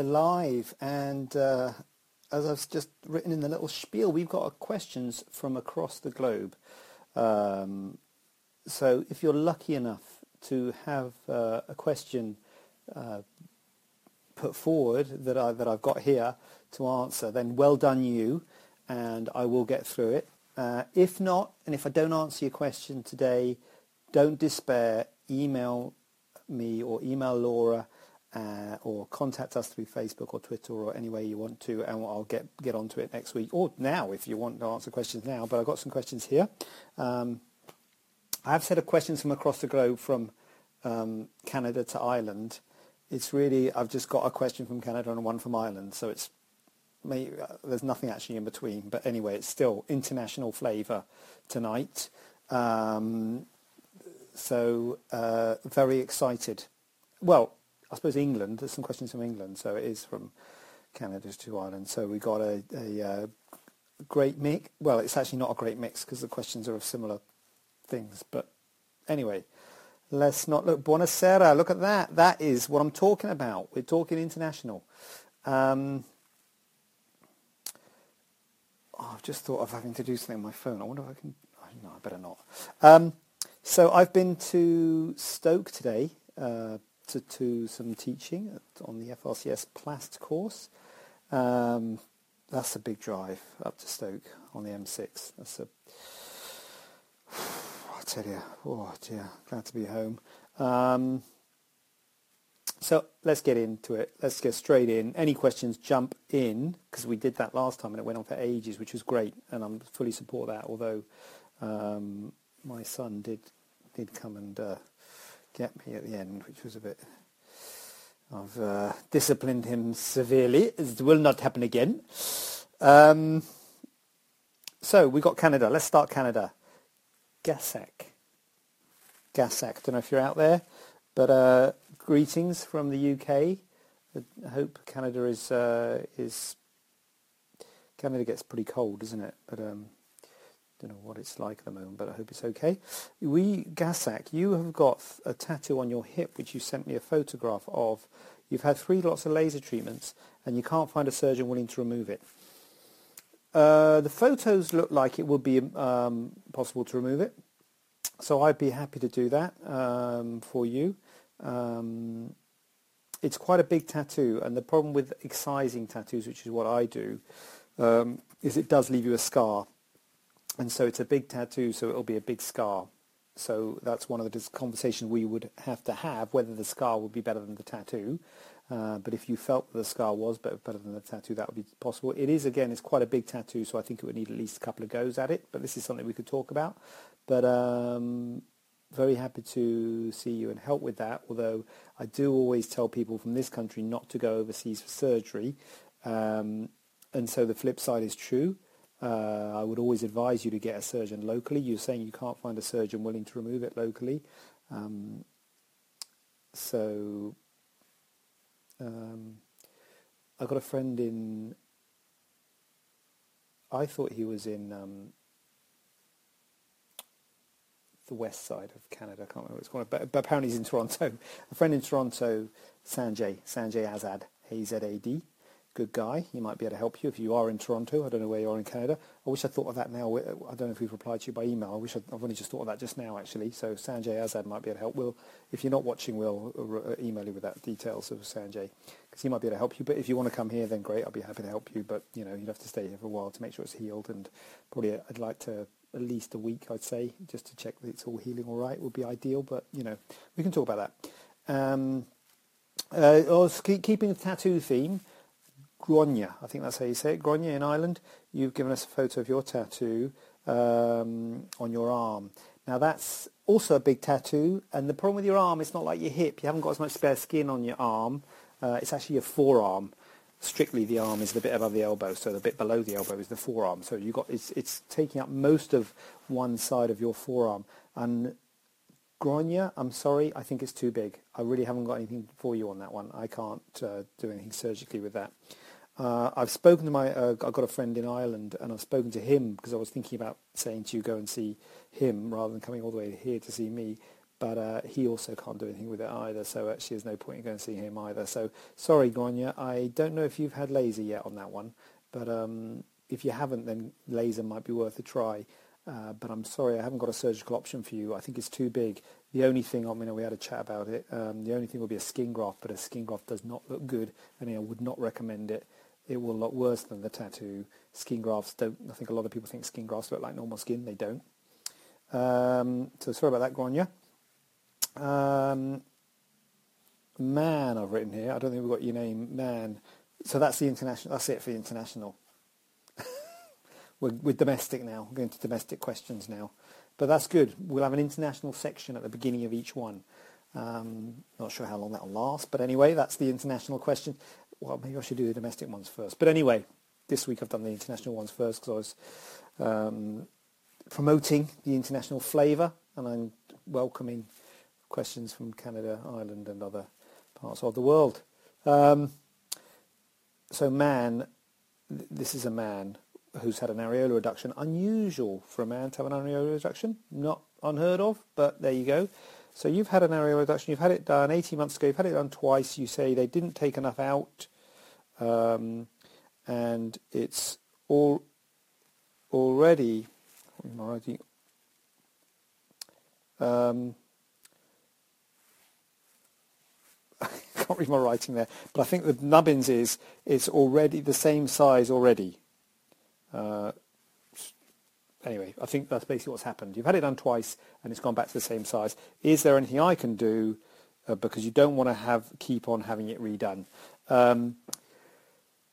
We're live, and uh, as I've just written in the little spiel, we've got questions from across the globe. Um, so if you're lucky enough to have uh, a question uh, put forward that, I, that I've got here to answer, then well done you, and I will get through it. Uh, if not, and if I don't answer your question today, don't despair. Email me or email Laura uh, or contact us through Facebook or Twitter or any way you want to, and I'll get get onto it next week or now if you want to answer questions now. But I've got some questions here. Um, I have set of questions from across the globe, from um, Canada to Ireland. It's really I've just got a question from Canada and one from Ireland, so it's maybe, uh, there's nothing actually in between. But anyway, it's still international flavour tonight. Um, so uh, very excited. Well, I suppose England. There's some questions from England, so it is from Canada to Ireland. So we got a, a, uh, great mix. Well, it's actually not a great mix because the questions are of similar things. But anyway, let's not look. Buonasera. Look at that. That is what I'm talking about. We're talking international. Um, oh, I've just thought of having to do something on my phone. I wonder if I can. Oh, no, I better not. Um, so I've been to Stoke today. Uh, to, to some teaching on the FRCS Plast course. Um, that's a big drive up to Stoke on the M6. That's a, I tell you, oh dear, glad to be home. Um, so let's get into it. Let's get straight in. Any questions, jump in, because we did that last time and it went on for ages, which was great, and I'm fully support that, although um, my son did did come and uh, get me at the end, which was a bit. I've uh, disciplined him severely. It will not happen again. Um, so we got Canada. Let's start Canada. Gasak. Gasak. Don't know if you're out there, but uh, greetings from the UK. I hope Canada is uh, is. Canada gets pretty cold, doesn't it? But um, don't know what it's like at the moment, but I hope it's okay. We, Gasak, you have got a tattoo on your hip, which you sent me a photograph of. You've had three lots of laser treatments, and you can't find a surgeon willing to remove it. Uh, the photos look like it would be um, possible to remove it, so I'd be happy to do that um, for you. Um, it's quite a big tattoo, and the problem with excising tattoos, which is what I do, um, is it does leave you a scar and so it's a big tattoo, so it'll be a big scar. So that's one of the conversations we would have to have, whether the scar would be better than the tattoo. Uh, but if you felt that the scar was better, than the tattoo, that would be possible. It is, again, it's quite a big tattoo, so I think it would need at least a couple of goes at it. But this is something we could talk about. But um, very happy to see you and help with that, although I do always tell people from this country not to go overseas for surgery. Um, and so the flip side is true. Uh, I would always advise you to get a surgeon locally. You're saying you can't find a surgeon willing to remove it locally. Um, so um, I got a friend in, I thought he was in um, the west side of Canada. I can't remember what it's called, but, but apparently he's in Toronto. A friend in Toronto, Sanjay, Sanjay Azad, A-Z-A-D good guy. He might be able to help you if you are in Toronto. I don't know where you are in Canada. I wish I thought of that now. I don't know if we've replied to you by email. I wish i have only just thought of that just now, actually. So Sanjay Azad might be able to help. Will, if you're not watching, we'll uh, email you with that details of Sanjay because he might be able to help you. But if you want to come here, then great. I'll be happy to help you. But you know, you'd have to stay here for a while to make sure it's healed, and probably I'd like to at least a week, I'd say, just to check that it's all healing all right would be ideal. But you know, we can talk about that. Um, uh, keeping the tattoo theme. Gronya, I think that's how you say it, Gronya in Ireland. You've given us a photo of your tattoo um, on your arm. Now that's also a big tattoo, and the problem with your arm, it's not like your hip. You haven't got as much spare skin on your arm. Uh, it's actually your forearm. strictly the arm is the bit above the elbow, so the bit below the elbow is the forearm. So you got it's it's taking up most of one side of your forearm. And groinia, I'm sorry, I think it's too big. I really haven't got anything for you on that one. I can't uh, do anything surgically with that. Uh, I've spoken to my, uh, I've got a friend in Ireland, and I've spoken to him because I was thinking about saying to you go and see him rather than coming all the way here to see me. But uh, he also can't do anything with it either, so actually there's no point in going to see him either. So sorry, Gronya, I don't know if you've had laser yet on that one, but um, if you haven't, then laser might be worth a try. Uh, but I'm sorry, I haven't got a surgical option for you. I think it's too big. The only thing, I mean, we had a chat about it. Um, the only thing would be a skin graft, but a skin graft does not look good, and I would not recommend it it will look worse than the tattoo. Skin grafts don't, I think a lot of people think skin grafts look like normal skin. They don't. Um, so sorry about that, Grania. Um, man, I've written here. I don't think we've got your name, man. So that's the international. That's it for the international. we're, we're domestic now. We're going to domestic questions now. But that's good. We'll have an international section at the beginning of each one. Um, not sure how long that will last, but anyway, that's the international question well, maybe I should do the domestic ones first. But anyway, this week I've done the international ones first because I was um, promoting the international flavour and I'm welcoming questions from Canada, Ireland and other parts of the world. Um, so man, th- this is a man who's had an areola reduction. Unusual for a man to have an areola reduction. Not unheard of, but there you go. So you've had an areola reduction. You've had it done 18 months ago. You've had it done twice. You say they didn't take enough out um, and it's all already um, I can't read my writing there, but I think the nubbins is it's already the same size already. Uh, anyway, I think that's basically what's happened. You've had it done twice and it's gone back to the same size. Is there anything I can do uh, because you don't want to have keep on having it redone? Um,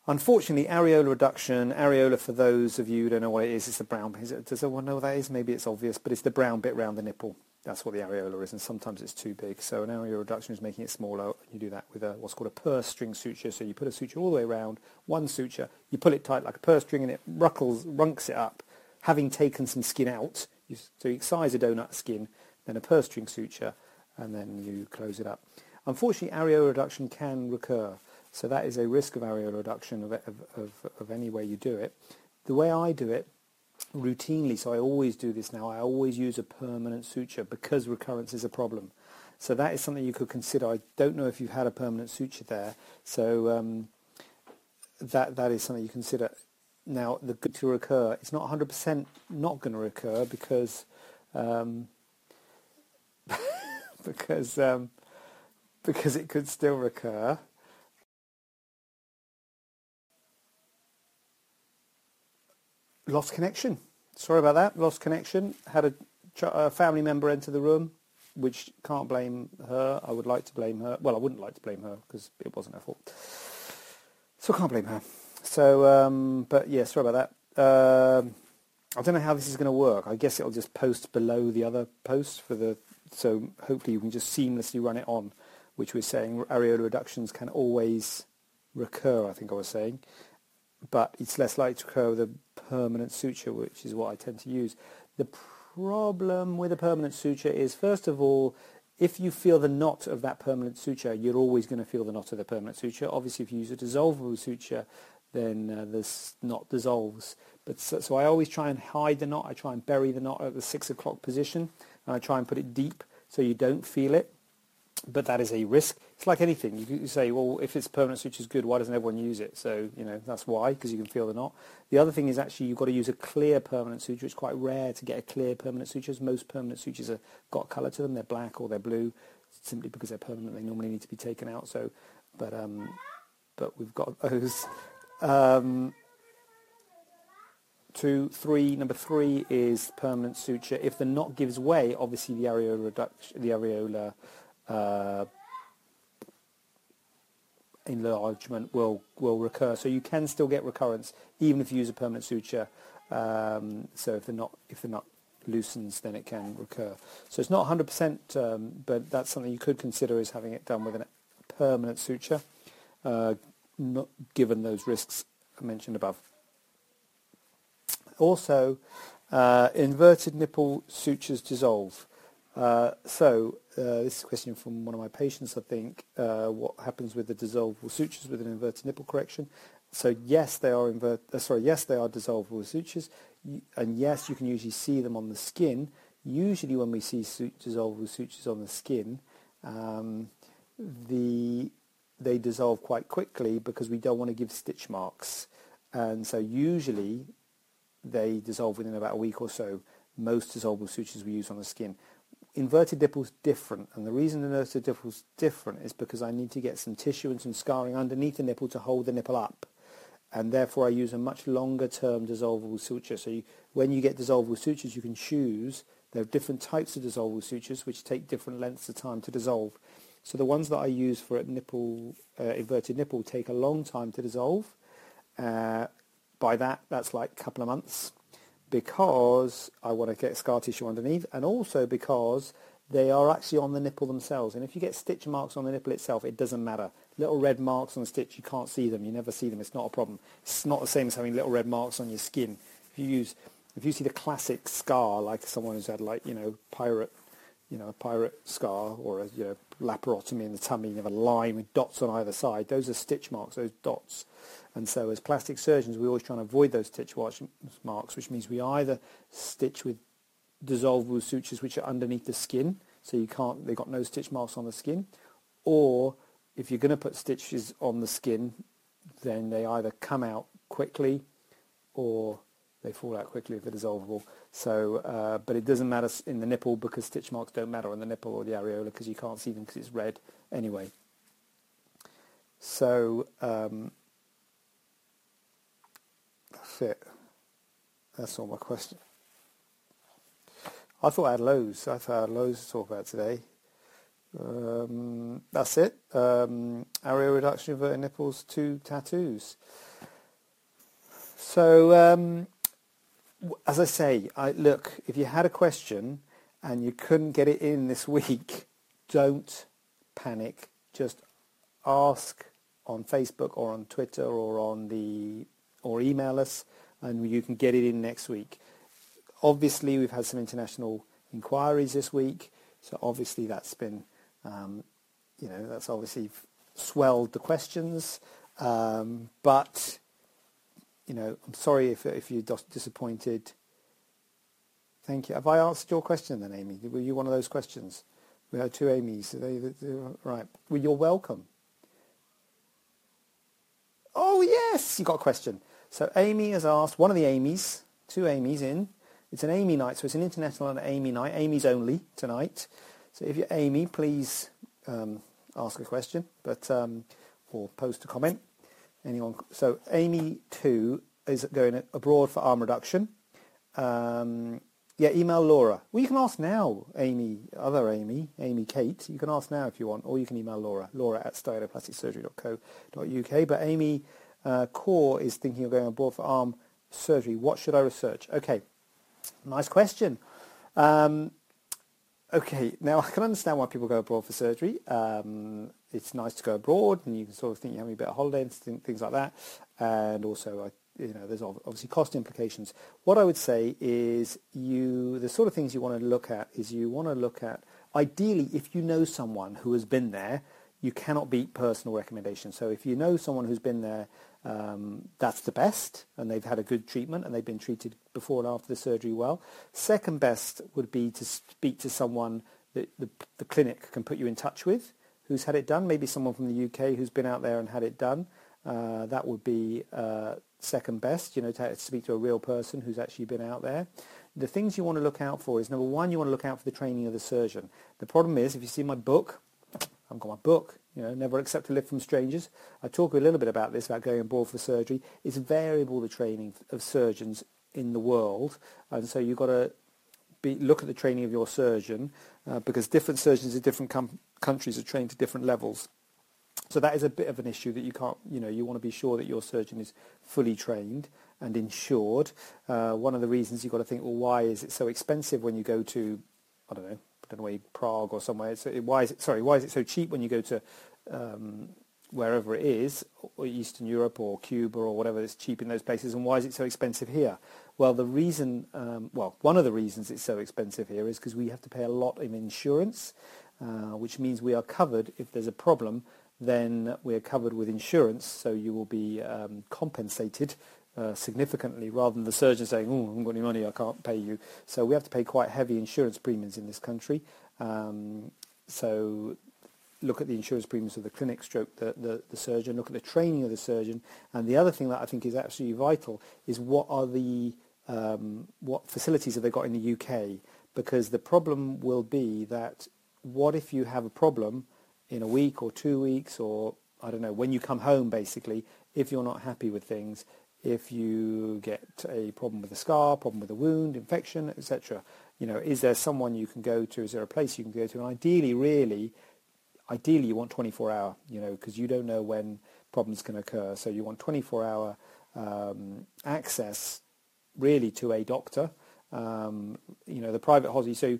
Unfortunately, areola reduction, areola for those of you who don't know what it is, it's the brown, is it, does everyone know what that is? Maybe it's obvious, but it's the brown bit around the nipple. That's what the areola is, and sometimes it's too big. So an areola reduction is making it smaller. You do that with a, what's called a purse string suture. So you put a suture all the way around, one suture, you pull it tight like a purse string, and it ruckles, runks it up, having taken some skin out. You, so you excise a donut skin, then a purse string suture, and then you close it up. Unfortunately, areola reduction can recur. So that is a risk of areola reduction of, of, of, of any way you do it. The way I do it routinely, so I always do this now, I always use a permanent suture because recurrence is a problem. So that is something you could consider. I don't know if you've had a permanent suture there, so um, that that is something you consider. Now, the good to recur, it's not 100% not going to recur because um, because um, because it could still recur. Lost connection. Sorry about that. Lost connection. Had a, a family member enter the room, which can't blame her. I would like to blame her. Well, I wouldn't like to blame her because it wasn't her fault. So I can't blame her. So, um, but yeah, sorry about that. Um, I don't know how this is going to work. I guess it'll just post below the other post for the. So hopefully you can just seamlessly run it on, which we're saying areola reductions can always recur. I think I was saying, but it's less likely to occur with a permanent suture, which is what I tend to use. The problem with a permanent suture is, first of all, if you feel the knot of that permanent suture, you're always going to feel the knot of the permanent suture. Obviously, if you use a dissolvable suture, then uh, this knot dissolves. But so, so, I always try and hide the knot. I try and bury the knot at the six o'clock position, and I try and put it deep so you don't feel it but that is a risk. It's like anything. You say, well, if it's permanent suture is good, why doesn't everyone use it? So, you know, that's why, because you can feel the knot. The other thing is actually you've got to use a clear permanent suture. It's quite rare to get a clear permanent suture. Most permanent sutures have got colour to them. They're black or they're blue, simply because they're permanent. They normally need to be taken out. So, but um, but we've got those. Um, two, three. Number three is permanent suture. If the knot gives way, obviously the areola reduction, the areola uh, enlargement will will recur. So you can still get recurrence even if you use a permanent suture. Um, so if the knot if the knot loosens, then it can recur. So it's not 100%, um, but that's something you could consider is having it done with a permanent suture. Uh, not given those risks mentioned above. Also, uh, inverted nipple sutures dissolve. Uh, so uh, this is a question from one of my patients, I think. Uh, what happens with the dissolvable sutures with an inverted nipple correction? So yes, they are invert. Uh, sorry, yes, they are dissolvable sutures, and yes, you can usually see them on the skin. Usually, when we see dissolvable sutures on the skin, um, the they dissolve quite quickly because we don't want to give stitch marks, and so usually they dissolve within about a week or so. Most dissolvable sutures we use on the skin. Inverted nipple's different, and the reason inverted nipple's different is because I need to get some tissue and some scarring underneath the nipple to hold the nipple up, and therefore I use a much longer term dissolvable suture. So you, when you get dissolvable sutures, you can choose. There are different types of dissolvable sutures which take different lengths of time to dissolve. So the ones that I use for a nipple, uh, inverted nipple take a long time to dissolve. Uh, by that, that's like a couple of months because I want to get scar tissue underneath and also because they are actually on the nipple themselves. And if you get stitch marks on the nipple itself, it doesn't matter. Little red marks on the stitch, you can't see them. You never see them. It's not a problem. It's not the same as having little red marks on your skin. If you use, if you see the classic scar, like someone who's had like, you know, pirate, you know, a pirate scar or a, you know, laparotomy in the tummy, have a line with dots on either side. Those are stitch marks, those dots. And so as plastic surgeons, we always try and avoid those stitch marks, which means we either stitch with dissolvable sutures which are underneath the skin, so you can't, they've got no stitch marks on the skin, or if you're going to put stitches on the skin, then they either come out quickly or they fall out quickly if they're dissolvable. So, uh, but it doesn't matter in the nipple because stitch marks don't matter on the nipple or the areola because you can't see them because it's red anyway. So, um, that's it. That's all my question. I thought I had loads. I thought I had loads to talk about today. Um, that's it. Um, area reduction, inverted nipples, two tattoos. So, um, as I say, I, look, if you had a question and you couldn't get it in this week, don't panic. Just ask on Facebook or on Twitter or on the or email us and you can get it in next week. Obviously, we've had some international inquiries this week, so obviously that's been, um, you know, that's obviously swelled the questions. Um, but, you know, I'm sorry if, if you're disappointed. Thank you. Have I answered your question then, Amy? Were you one of those questions? We had two Amy's. They, they, they, right. Well, you're welcome. Oh, yes, you got a question. So Amy has asked, one of the Amy's, two Amy's in. It's an Amy night, so it's an international Amy night. Amy's only tonight. So if you're Amy, please um, ask a question, but um, or post a comment. Anyone? So Amy two is going abroad for arm reduction. Um, yeah, email Laura. Well, you can ask now, Amy, other Amy, Amy Kate. You can ask now if you want, or you can email Laura, laura at staianoplasticsurgery.co.uk. But Amy uh, Core is thinking of going abroad for arm surgery. What should I research? Okay, nice question. Um, okay, now I can understand why people go abroad for surgery. Um, it's nice to go abroad, and you can sort of think you're having a bit of holiday and things like that. And also, you know, there's obviously cost implications. What I would say is you, the sort of things you want to look at is you want to look at, ideally, if you know someone who has been there, you cannot beat personal recommendations. So if you know someone who's been there, um, that's the best, and they've had a good treatment and they've been treated before and after the surgery well. Second best would be to speak to someone that the, the clinic can put you in touch with who's had it done, maybe someone from the UK who's been out there and had it done. Uh, that would be uh, second best, you know, to speak to a real person who's actually been out there. The things you want to look out for is, number one, you want to look out for the training of the surgeon. The problem is, if you see my book, I've got my book, you know, Never Accept a Lift from Strangers. I talk a little bit about this, about going abroad for surgery. It's variable, the training of surgeons in the world. And so you've got to be, look at the training of your surgeon uh, because different surgeons in different com- countries are trained to different levels. So that is a bit of an issue that you can't, you know, you want to be sure that your surgeon is fully trained and insured. Uh, one of the reasons you've got to think, well, why is it so expensive when you go to, I don't know, I don't know, Prague or somewhere. It's, why is it, sorry, why is it so cheap when you go to um, wherever it is, Eastern Europe or Cuba or whatever, it's cheap in those places, and why is it so expensive here? Well, the reason, um, well, one of the reasons it's so expensive here is because we have to pay a lot of insurance, uh, which means we are covered if there's a problem. Then we are covered with insurance, so you will be um, compensated uh, significantly rather than the surgeon saying, "Oh, I haven't got any money, I can't pay you." So we have to pay quite heavy insurance premiums in this country. Um, so look at the insurance premiums of the clinic stroke the, the, the, surgeon, look at the training of the surgeon. And the other thing that I think is absolutely vital is what are the um, what facilities have they got in the UK? Because the problem will be that what if you have a problem in a week or two weeks or I don't know, when you come home basically, if you're not happy with things, if you get a problem with a scar, problem with a wound, infection, etc. You know, is there someone you can go to? Is there a place you can go to? And ideally, really, ideally you want 24 hour, you know, because you don't know when problems can occur. So you want 24 hour um, access really to a doctor. Um, you know, the private hospital. So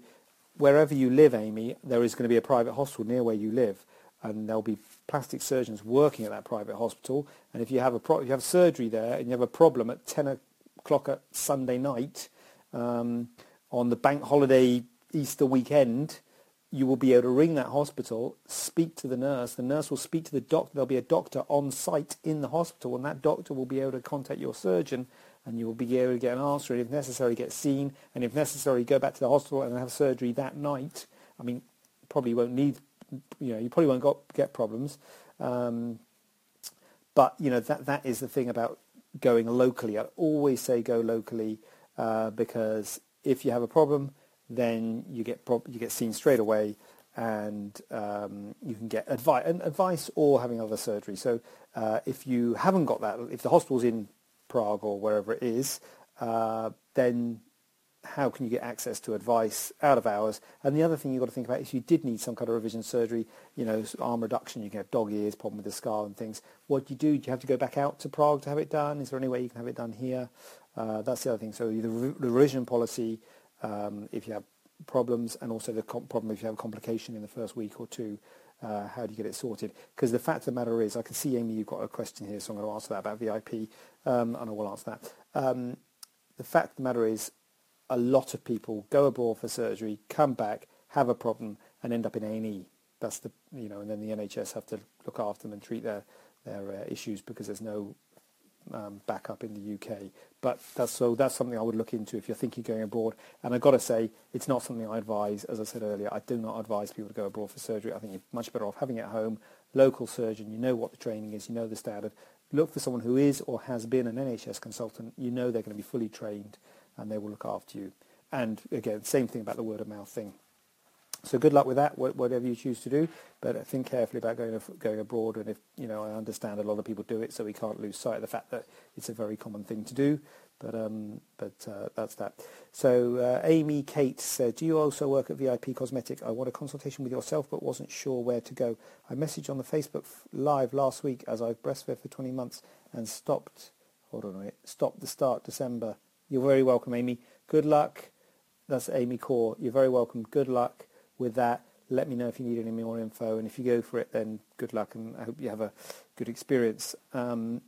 wherever you live, Amy, there is going to be a private hospital near where you live and there'll be plastic surgeons working at that private hospital. And if you have a pro- you have surgery there and you have a problem at 10 o'clock at Sunday night um, on the bank holiday Easter weekend, you will be able to ring that hospital, speak to the nurse. The nurse will speak to the doctor. There'll be a doctor on site in the hospital, and that doctor will be able to contact your surgeon, and you will be able to get an answer, and if necessary, get seen, and if necessary, go back to the hospital and have surgery that night. I mean, probably won't need you know, you probably won't got, get problems. Um, but you know that that is the thing about going locally. I always say go locally uh, because if you have a problem, then you get pro- you get seen straight away, and um, you can get advice advice or having other surgery. So uh, if you haven't got that, if the hospital's in Prague or wherever it is, uh, then how can you get access to advice out of hours? And the other thing you've got to think about is you did need some kind of revision surgery, you know, arm reduction, you can have dog ears, problem with the scar and things. What do you do? Do you have to go back out to Prague to have it done? Is there any way you can have it done here? Uh, that's the other thing. So the, revision policy, um, if you have problems, and also the problem if you have a complication in the first week or two, uh, how do you get it sorted? Because the fact of the matter is, I can see, Amy, you've got a question here, so I'm going to answer that about VIP, um, and I will answer that. Um, the fact of the matter is, a lot of people go abroad for surgery, come back, have a problem, and end up in A&E. That's the you know, and then the NHS have to look after them and treat their their uh, issues because there's no um, backup in the UK. But that's so that's something I would look into if you're thinking going abroad. And I've got to say, it's not something I advise. As I said earlier, I do not advise people to go abroad for surgery. I think you're much better off having it at home. Local surgeon, you know what the training is, you know the standard. Look for someone who is or has been an NHS consultant. You know they're going to be fully trained and they will look after you. And again, same thing about the word of mouth thing. So good luck with that, whatever you choose to do. But think carefully about going going abroad. And if you know, I understand a lot of people do it, so we can't lose sight of the fact that it's a very common thing to do. But um, but uh, that's that. So uh, Amy Kate said, "Do you also work at VIP Cosmetic? I want a consultation with yourself, but wasn't sure where to go. I messaged on the Facebook live last week as I've breastfed for 20 months and stopped. Hold on a minute. Stopped the start December. You're very welcome, Amy. Good luck. That's Amy Core. You're very welcome. Good luck with that. Let me know if you need any more info, and if you go for it, then good luck, and I hope you have a good experience. Um,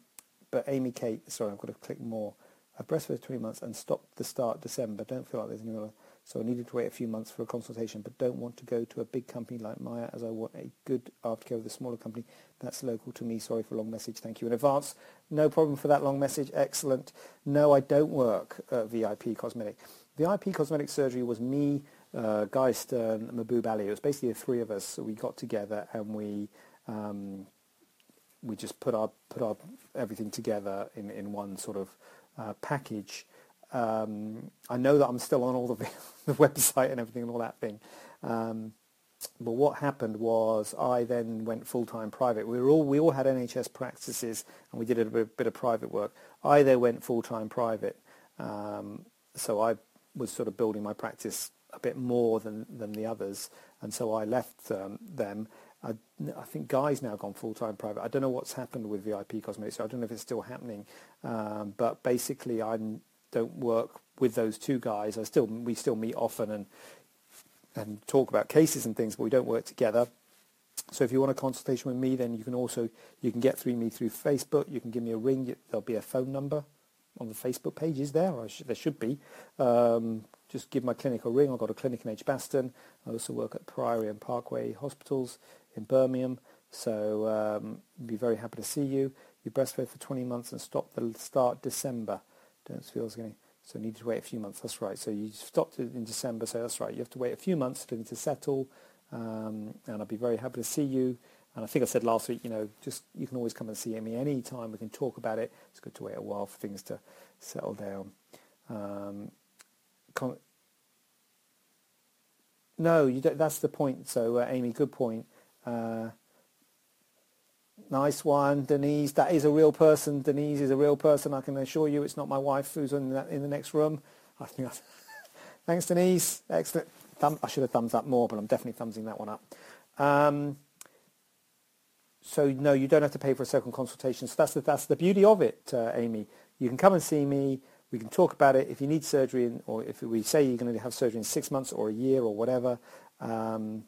but Amy Kate, sorry, I've got to click more. I breastfed 20 months and stopped the start December. Don't feel like there's any other so I needed to wait a few months for a consultation, but don't want to go to a big company like Maya as I want a good aftercare with a smaller company that's local to me. Sorry for a long message. Thank you in advance. No problem for that long message. Excellent. No, I don't work at VIP Cosmetic. VIP Cosmetic Surgery was me, uh, Guy Stern, Mahbub Ali. It was basically the three of us. So we got together and we um, we just put our put our everything together in, in one sort of uh, package um, I know that I'm still on all the, the website and everything and all that thing. Um, but what happened was I then went full-time private. We were all we all had NHS practices and we did a bit, bit of private work. I then went full-time private, um, so I was sort of building my practice a bit more than than the others, and so I left um, them. I, I, think Guy's now gone full-time private. I don't know what's happened with VIP Cosmetics. So I don't know if it's still happening, um, but basically I'm don't work with those two guys. I still we still meet often and and talk about cases and things, but we don't work together. so if you want a consultation with me, then you can also you can get through me through Facebook. You can give me a ring. There'll be a phone number on the Facebook page. Is there? Should, there should be. Um, just give my clinic a ring. I've got a clinic in H Edgbaston. I also work at Priory and Parkway Hospitals in Birmingham. So um, be very happy to see you. You breastfed for 20 months and stopped the start December. Don't feel as going. So you need to wait a few months. That's right. So you stopped it in December. So that's right. You have to wait a few months for it to settle. Um, and I'd be very happy to see you. And I think I said last week, you know, just you can always come and see me any time. We can talk about it. It's good to wait a while for things to settle down. Um, con- no, you don't, that's the point. So, uh, Amy, good point. Uh, nice one, Denise. That is a real person. Denise is a real person. I can assure you, it's not my wife who's in, that, in the next room. I think. Thanks, Denise. Excellent. Thumb, I should have thumbs up more, but I'm definitely thumbsing that one up. Um, so no, you don't have to pay for a second consultation. So that's the, that's the beauty of it, uh, Amy. You can come and see me. We can talk about it. If you need surgery, in, or if we say you're going to have surgery in six months or a year or whatever, um,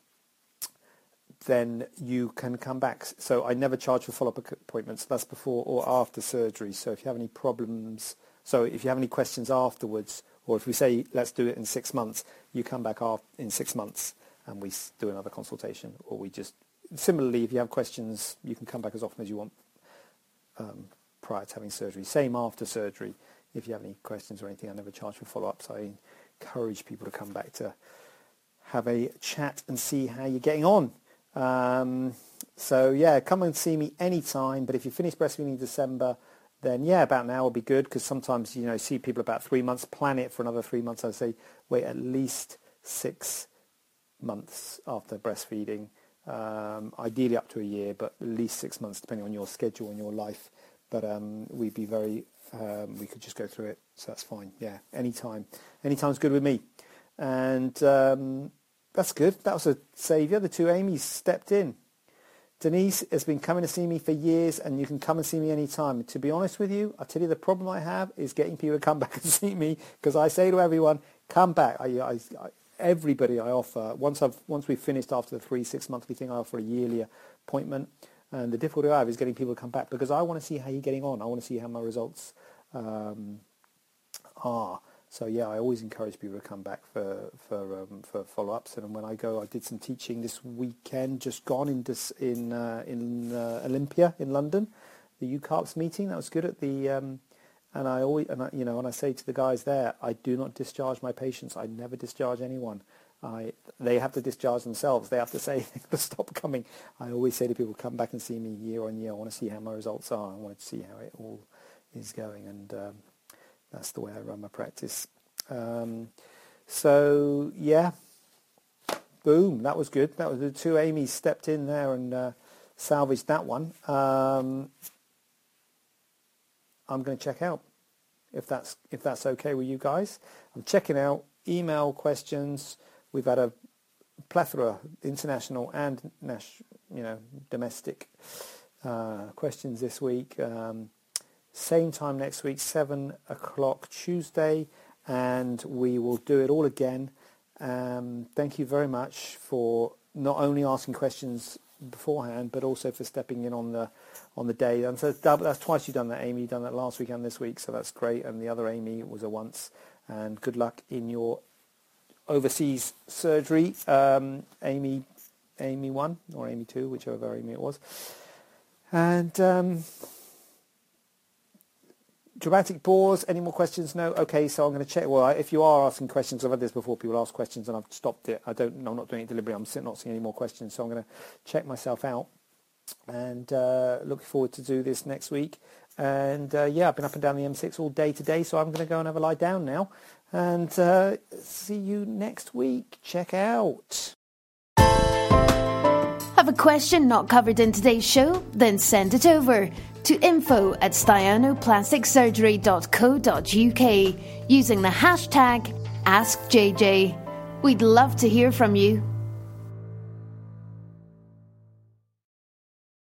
then you can come back. So I never charge for follow-up appointments. That's before or after surgery. So if you have any problems, so if you have any questions afterwards, or if we say, let's do it in six months, you come back in six months and we do another consultation. Or we just, similarly, if you have questions, you can come back as often as you want um, prior to having surgery. Same after surgery. If you have any questions or anything, I never charge for follow-ups. I encourage people to come back to have a chat and see how you're getting on. Um, so yeah, come and see me anytime. But if you finish breastfeeding in December, then yeah, about now will be good because sometimes you know see people about three months, plan it for another three months. I say wait at least six months after breastfeeding, um, ideally up to a year, but at least six months depending on your schedule and your life. But um, we'd be very, um, we could just go through it, so that's fine. Yeah, anytime, anytime's good with me, and um, that's good. That was a saviour. The two Amy's stepped in. Denise has been coming to see me for years and you can come and see me anytime. To be honest with you, I tell you the problem I have is getting people to come back and see me because I say to everyone, come back. I, I, I, everybody I offer, once, I've, once we've finished after the three, six monthly thing, I offer a yearly appointment. And the difficulty I have is getting people to come back because I want to see how you're getting on. I want to see how my results um, are. So yeah, I always encourage people to come back for for um, for follow-ups. And when I go, I did some teaching this weekend, just gone in this, in uh, in uh, Olympia in London, the UCARPS meeting. That was good at the. Um, and I always, and I, you know, when I say to the guys there, I do not discharge my patients. I never discharge anyone. I, they have to discharge themselves. They have to say to stop coming. I always say to people, come back and see me year on year. I want to see how my results are. I want to see how it all is going. And um, that's the way I run my practice. Um, so yeah, boom, that was good. That was the two Amy's stepped in there and uh, salvaged that one. Um, I'm going to check out if that's if that's okay with you guys. I'm checking out email questions. We've had a plethora, international and national, you know, domestic uh, questions this week. Um, same time next week, 7 o'clock Tuesday, and we will do it all again. Um, thank you very much for not only asking questions beforehand, but also for stepping in on the on the day. And so that's twice you've done that, Amy. You've done that last week and this week, so that's great. And the other Amy was a once. And good luck in your overseas surgery, um, Amy. Amy one or Amy two, whichever Amy it was. And um, dramatic pause. Any more questions? No. Okay, so I'm going to check. Well, if you are asking questions, I've had this before. People ask questions, and I've stopped it. I don't. I'm not doing it deliberately. I'm not seeing any more questions, so I'm going to check myself out, and uh, forward to do this next week. And uh, yeah, I've been up and down the M6 all day today, so I'm going to go and have a lie down now. And uh, see you next week. Check out. Have a question not covered in today's show? Then send it over to info at staianoplasticsurgery.co.uk using the hashtag AskJJ. We'd love to hear from you.